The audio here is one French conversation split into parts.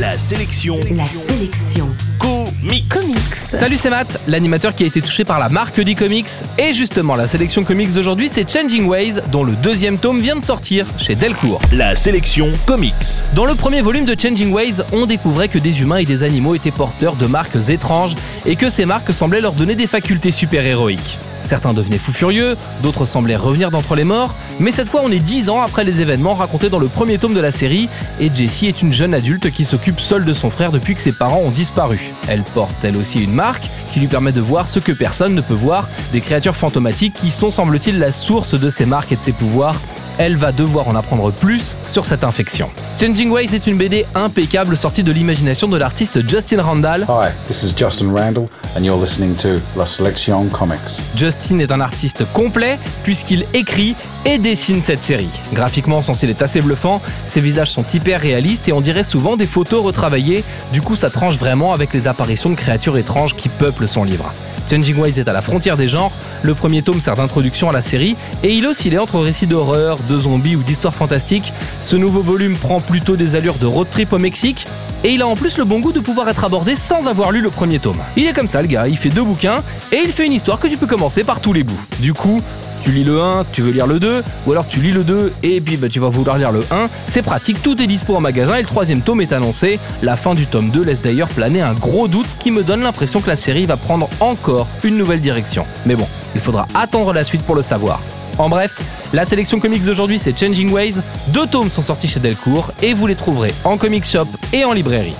La sélection. La sélection. Comics. Comics. Salut, c'est Matt, l'animateur qui a été touché par la marque d'e-comics. Et justement, la sélection comics d'aujourd'hui, c'est Changing Ways, dont le deuxième tome vient de sortir chez Delcourt. La sélection comics. Dans le premier volume de Changing Ways, on découvrait que des humains et des animaux étaient porteurs de marques étranges et que ces marques semblaient leur donner des facultés super-héroïques. Certains devenaient fous furieux, d'autres semblaient revenir d'entre les morts, mais cette fois on est 10 ans après les événements racontés dans le premier tome de la série, et Jessie est une jeune adulte qui s'occupe seule de son frère depuis que ses parents ont disparu. Elle porte elle aussi une marque qui lui permet de voir ce que personne ne peut voir, des créatures fantomatiques qui sont semble-t-il la source de ses marques et de ses pouvoirs, elle va devoir en apprendre plus sur cette infection. Changing Ways est une BD impeccable sortie de l'imagination de l'artiste Justin Randall. Hi, this is Justin Randall, and you're listening to La Selección Comics. Justin est un artiste complet puisqu'il écrit et dessine cette série. Graphiquement, son style est assez bluffant, ses visages sont hyper réalistes et on dirait souvent des photos retravaillées, du coup ça tranche vraiment avec les apparitions de créatures étranges qui peuplent son livre. Changing Ways est à la frontière des genres, le premier tome sert d'introduction à la série et il oscille entre récits d'horreur, de zombies ou d'histoires fantastiques. Ce nouveau volume prend plutôt des allures de road trip au Mexique et il a en plus le bon goût de pouvoir être abordé sans avoir lu le premier tome. Il est comme ça le gars, il fait deux bouquins et il fait une histoire que tu peux commencer par tous les bouts. Du coup, tu lis le 1, tu veux lire le 2, ou alors tu lis le 2 et puis bah, tu vas vouloir lire le 1. C'est pratique, tout est dispo en magasin et le troisième tome est annoncé. La fin du tome 2 laisse d'ailleurs planer un gros doute qui me donne l'impression que la série va prendre encore une nouvelle direction. Mais bon, il faudra attendre la suite pour le savoir. En bref, la sélection comics d'aujourd'hui c'est Changing Ways. Deux tomes sont sortis chez Delcourt et vous les trouverez en comic shop et en librairie.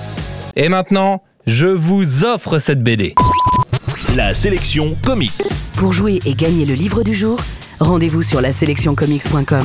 Et maintenant, je vous offre cette BD. La sélection comics. Pour jouer et gagner le livre du jour, rendez-vous sur la sélectioncomics.com.